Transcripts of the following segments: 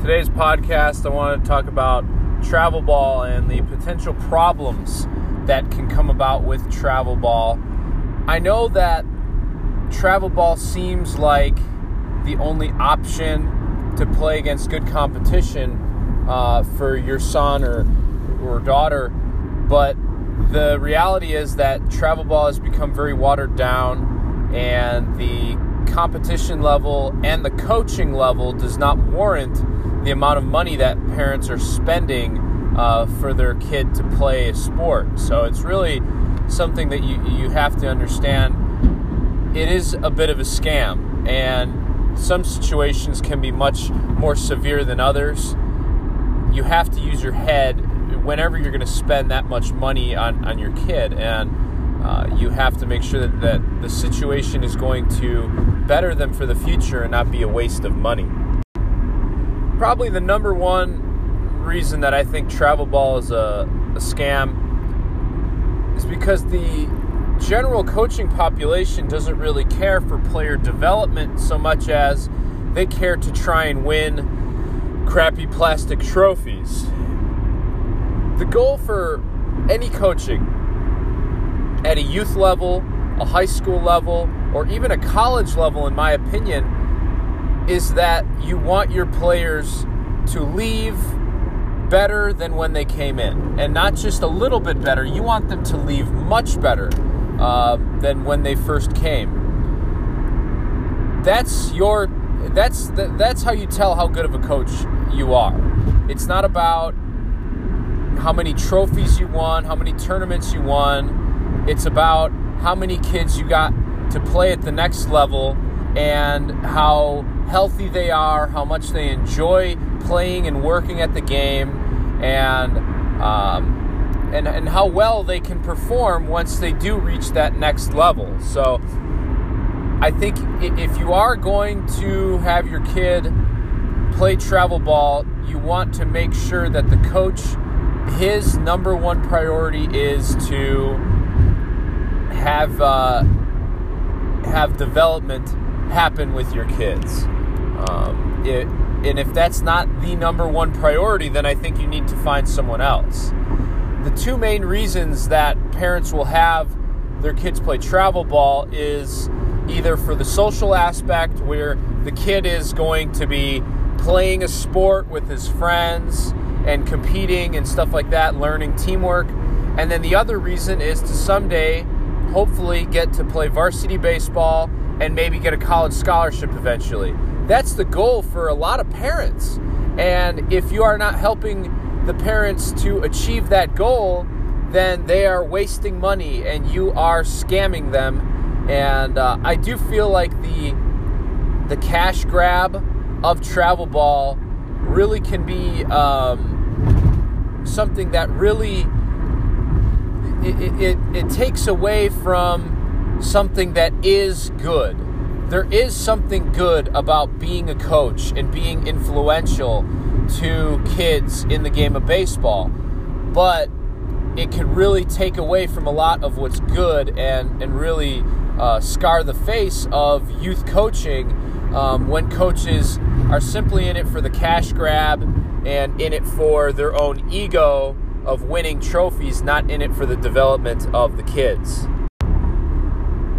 Today's podcast, I want to talk about travel ball and the potential problems that can come about with travel ball. I know that travel ball seems like the only option to play against good competition uh, for your son or, or daughter, but the reality is that travel ball has become very watered down and the competition level and the coaching level does not warrant the amount of money that parents are spending uh, for their kid to play a sport. So it's really something that you, you have to understand. It is a bit of a scam, and some situations can be much more severe than others. You have to use your head whenever you're going to spend that much money on, on your kid. And uh, you have to make sure that, that the situation is going to better them for the future and not be a waste of money. Probably the number one reason that I think travel ball is a, a scam is because the general coaching population doesn't really care for player development so much as they care to try and win crappy plastic trophies. The goal for any coaching at a youth level, a high school level, or even a college level, in my opinion, is that you want your players to leave better than when they came in. And not just a little bit better, you want them to leave much better uh, than when they first came. That's your that's that's how you tell how good of a coach you are. It's not about how many trophies you won, how many tournaments you won. It's about how many kids you got to play at the next level and how healthy they are, how much they enjoy playing and working at the game, and um, and and how well they can perform once they do reach that next level. So, I think if you are going to have your kid play travel ball, you want to make sure that the coach, his number one priority is to have uh, have development happen with your kids. Um, it, and if that's not the number one priority, then I think you need to find someone else. The two main reasons that parents will have their kids play travel ball is either for the social aspect, where the kid is going to be playing a sport with his friends and competing and stuff like that, learning teamwork. And then the other reason is to someday hopefully get to play varsity baseball and maybe get a college scholarship eventually. That's the goal for a lot of parents. And if you are not helping the parents to achieve that goal, then they are wasting money and you are scamming them. And uh, I do feel like the the cash grab of travel ball really can be um, something that really it, it, it takes away from something that is good. There is something good about being a coach and being influential to kids in the game of baseball, but it can really take away from a lot of what's good and, and really uh, scar the face of youth coaching um, when coaches are simply in it for the cash grab and in it for their own ego of winning trophies, not in it for the development of the kids.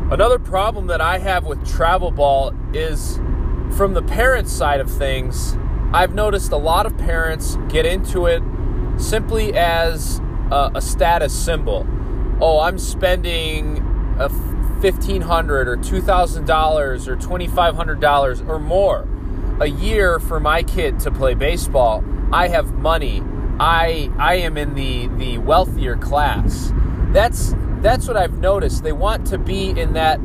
Another problem that I have with travel ball is from the parents' side of things. I've noticed a lot of parents get into it simply as a, a status symbol. Oh, I'm spending a 1,500 or $2,000 or $2,500 or more a year for my kid to play baseball. I have money. I I am in the the wealthier class. That's that's what I've noticed. They want to be in that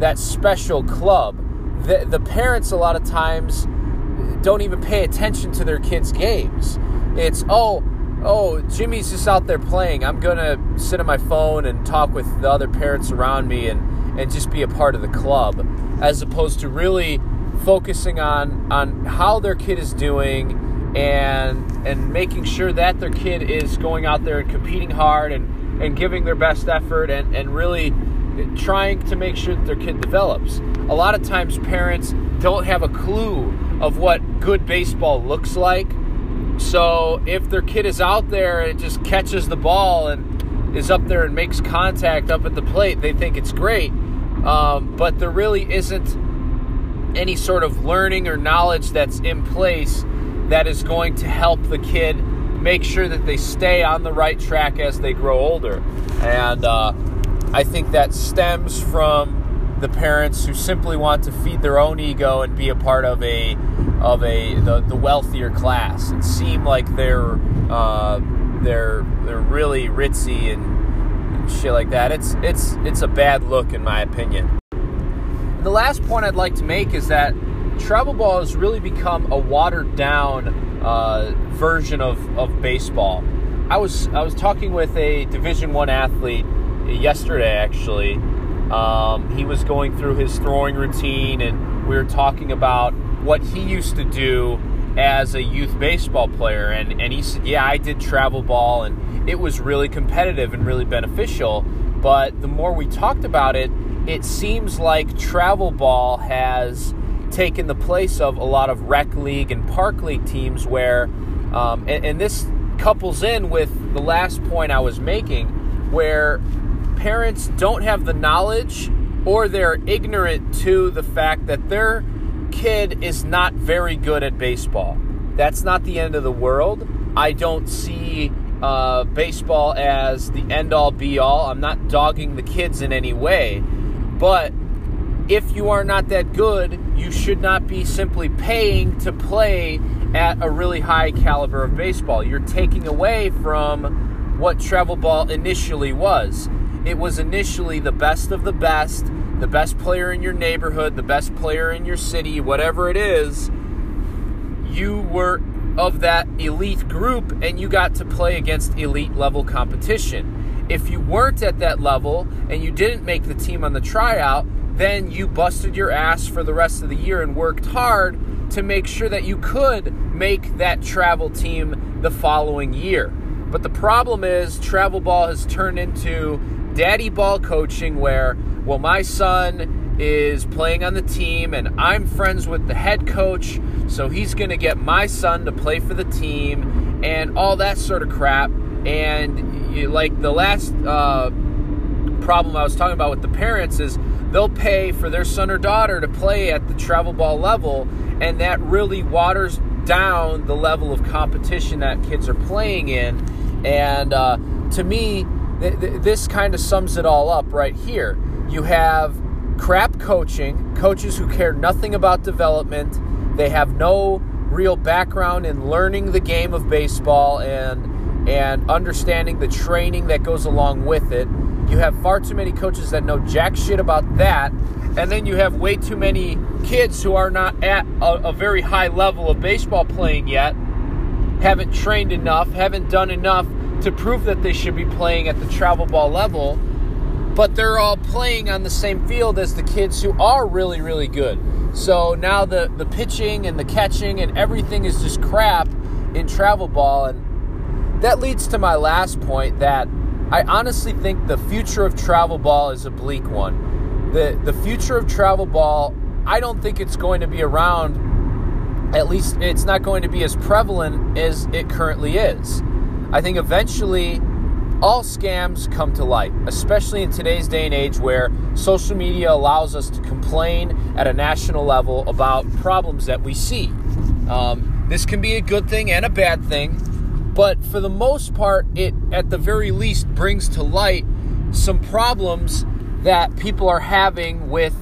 that special club. The the parents a lot of times don't even pay attention to their kids' games. It's oh oh Jimmy's just out there playing. I'm gonna sit on my phone and talk with the other parents around me and and just be a part of the club, as opposed to really focusing on on how their kid is doing and and making sure that their kid is going out there and competing hard and, and giving their best effort and, and really trying to make sure that their kid develops. A lot of times parents don't have a clue of what good baseball looks like. So if their kid is out there and just catches the ball and is up there and makes contact up at the plate, they think it's great. Um, but there really isn't any sort of learning or knowledge that's in place that is going to help the kid make sure that they stay on the right track as they grow older. And uh, I think that stems from the parents who simply want to feed their own ego and be a part of a of a the, the wealthier class and seem like they're uh, they're they're really ritzy and, shit like that. It's it's it's a bad look in my opinion. The last point I'd like to make is that travel ball has really become a watered down uh, version of, of baseball. I was I was talking with a Division One athlete yesterday. Actually, um, he was going through his throwing routine, and we were talking about what he used to do as a youth baseball player. And and he said, "Yeah, I did travel ball, and it was really competitive and really beneficial." But the more we talked about it, it seems like travel ball has taken the place of a lot of rec league and park league teams where, um, and, and this couples in with the last point I was making, where parents don't have the knowledge or they're ignorant to the fact that their kid is not very good at baseball. That's not the end of the world. I don't see uh, baseball as the end all be all. I'm not dogging the kids in any way. But if you are not that good, you should not be simply paying to play at a really high caliber of baseball. You're taking away from what travel ball initially was. It was initially the best of the best, the best player in your neighborhood, the best player in your city, whatever it is. You were of that elite group and you got to play against elite level competition. If you weren't at that level and you didn't make the team on the tryout, then you busted your ass for the rest of the year and worked hard to make sure that you could make that travel team the following year. But the problem is, travel ball has turned into daddy ball coaching where, well, my son is playing on the team and I'm friends with the head coach, so he's going to get my son to play for the team and all that sort of crap. And like the last uh, problem I was talking about with the parents is they'll pay for their son or daughter to play at the travel ball level, and that really waters down the level of competition that kids are playing in. And uh, to me, th- th- this kind of sums it all up right here. You have crap coaching, coaches who care nothing about development, they have no real background in learning the game of baseball and and understanding the training that goes along with it you have far too many coaches that know jack shit about that. And then you have way too many kids who are not at a, a very high level of baseball playing yet, haven't trained enough, haven't done enough to prove that they should be playing at the travel ball level, but they're all playing on the same field as the kids who are really, really good. So now the, the pitching and the catching and everything is just crap in travel ball. And that leads to my last point that I honestly think the future of travel ball is a bleak one. The the future of travel ball, I don't think it's going to be around at least it's not going to be as prevalent as it currently is. I think eventually all scams come to light, especially in today's day and age where social media allows us to complain at a national level about problems that we see. Um, this can be a good thing and a bad thing. But for the most part, it at the very least brings to light some problems that people are having with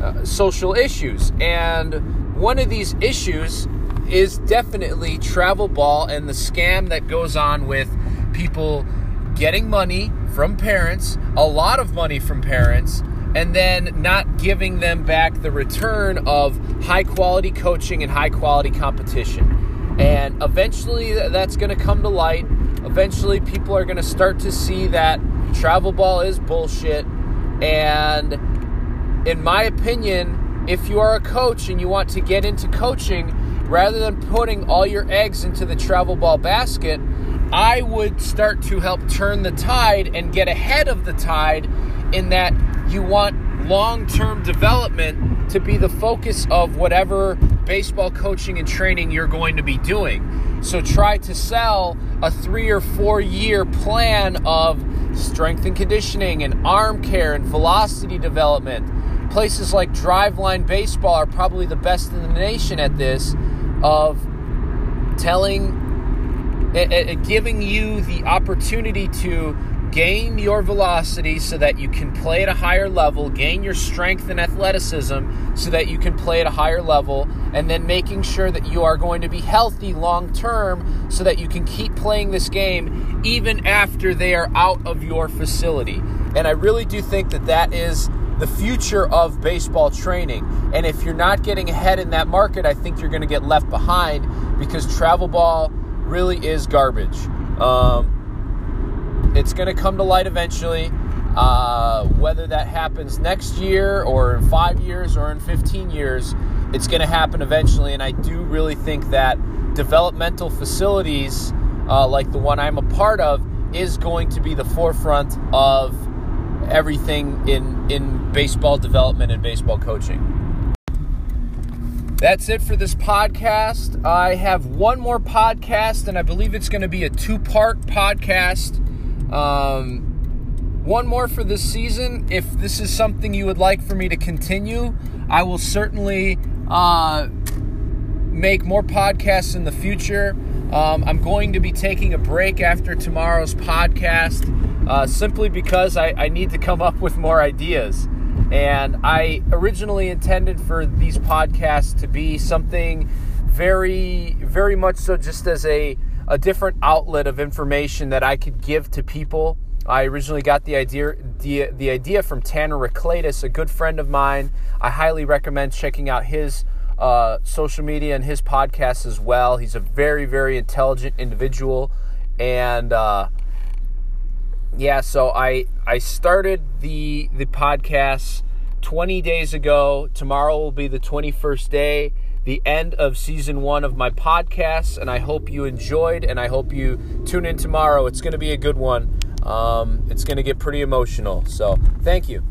uh, social issues. And one of these issues is definitely travel ball and the scam that goes on with people getting money from parents, a lot of money from parents, and then not giving them back the return of high quality coaching and high quality competition. And eventually that's going to come to light. Eventually people are going to start to see that travel ball is bullshit. And in my opinion, if you are a coach and you want to get into coaching, rather than putting all your eggs into the travel ball basket, I would start to help turn the tide and get ahead of the tide in that you want long term development to be the focus of whatever baseball coaching and training you're going to be doing. So try to sell a three or four year plan of strength and conditioning and arm care and velocity development. Places like Driveline Baseball are probably the best in the nation at this of telling, eh, eh, eh, giving you the opportunity to gain your velocity so that you can play at a higher level, gain your strength and athleticism so that you can play at a higher level, and then making sure that you are going to be healthy long term so that you can keep playing this game even after they are out of your facility. And I really do think that that is the future of baseball training. And if you're not getting ahead in that market, I think you're going to get left behind because travel ball really is garbage. Um, it's going to come to light eventually. Uh, whether that happens next year or in five years or in 15 years, it's going to happen eventually. And I do really think that developmental facilities uh, like the one I'm a part of is going to be the forefront of everything in, in baseball development and baseball coaching. That's it for this podcast. I have one more podcast, and I believe it's going to be a two part podcast. Um, one more for this season. If this is something you would like for me to continue, I will certainly uh, make more podcasts in the future. Um, I'm going to be taking a break after tomorrow's podcast uh, simply because I, I need to come up with more ideas. And I originally intended for these podcasts to be something very, very much so just as a a different outlet of information that I could give to people. I originally got the idea the, the idea from Tanner Reclatus, a good friend of mine. I highly recommend checking out his uh, social media and his podcast as well. He's a very very intelligent individual, and uh, yeah, so I I started the the podcast 20 days ago. Tomorrow will be the 21st day the end of season one of my podcast, and I hope you enjoyed, and I hope you tune in tomorrow. It's going to be a good one. Um, it's going to get pretty emotional. So, thank you.